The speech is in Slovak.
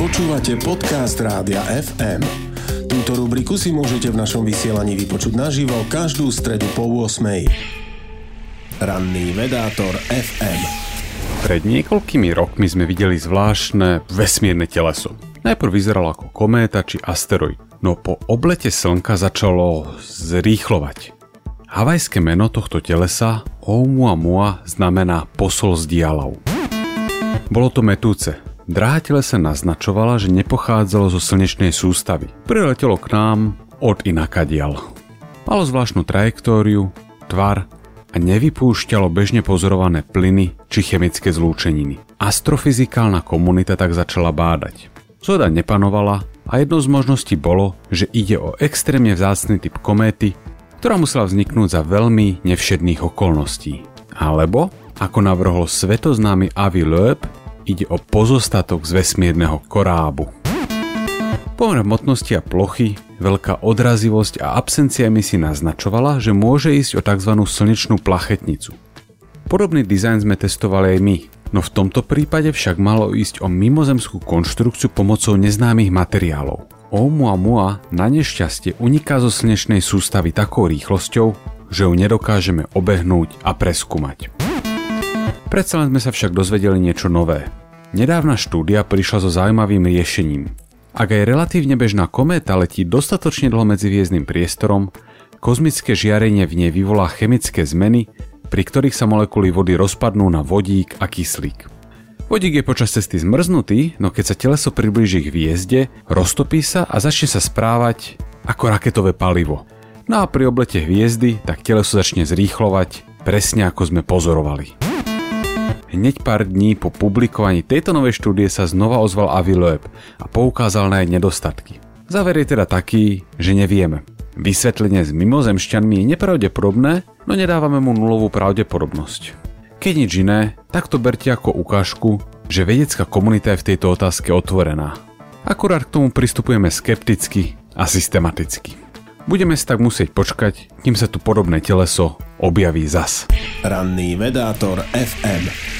Počúvate podcast Rádia FM. Túto rubriku si môžete v našom vysielaní vypočuť naživo každú stredu po 8. Ranný vedátor FM. Pred niekoľkými rokmi sme videli zvláštne vesmírne teleso. Najprv vyzeralo ako kométa či asteroid, no po oblete Slnka začalo zrýchlovať. Havajské meno tohto telesa Oumuamua znamená posol z dialov. Bolo to metúce. Dráha telesa naznačovala, že nepochádzalo zo slnečnej sústavy. Priletelo k nám od inakadial. Malo zvláštnu trajektóriu, tvar a nevypúšťalo bežne pozorované plyny či chemické zlúčeniny. Astrofyzikálna komunita tak začala bádať. Zhoda nepanovala a jednou z možností bolo, že ide o extrémne vzácny typ kométy, ktorá musela vzniknúť za veľmi nevšedných okolností. Alebo, ako navrhol svetoznámy Avi Loeb, ide o pozostatok z vesmírneho korábu. Pomer hmotnosti a plochy, veľká odrazivosť a absencia emisí naznačovala, že môže ísť o tzv. slnečnú plachetnicu. Podobný dizajn sme testovali aj my, no v tomto prípade však malo ísť o mimozemskú konštrukciu pomocou neznámych materiálov. Oumuamua na nešťastie uniká zo slnečnej sústavy takou rýchlosťou, že ju nedokážeme obehnúť a preskúmať. Predsa len sme sa však dozvedeli niečo nové. Nedávna štúdia prišla so zaujímavým riešením. Ak aj relatívne bežná kométa letí dostatočne dlho medzi hviezdnym priestorom, kozmické žiarenie v nej vyvolá chemické zmeny, pri ktorých sa molekuly vody rozpadnú na vodík a kyslík. Vodík je počas cesty zmrznutý, no keď sa teleso priblíži k hviezde, roztopí sa a začne sa správať ako raketové palivo. No a pri oblete hviezdy tak teleso začne zrýchlovať, presne ako sme pozorovali. Hneď pár dní po publikovaní tejto novej štúdie sa znova ozval Avi Loeb a poukázal na jej nedostatky. Záver je teda taký, že nevieme. Vysvetlenie s mimozemšťanmi je nepravdepodobné, no nedávame mu nulovú pravdepodobnosť. Keď nič iné, tak to berte ako ukážku, že vedecká komunita je v tejto otázke otvorená. Akurát k tomu pristupujeme skepticky a systematicky. Budeme si tak musieť počkať, kým sa tu podobné teleso objaví zas. Ranný vedátor FM.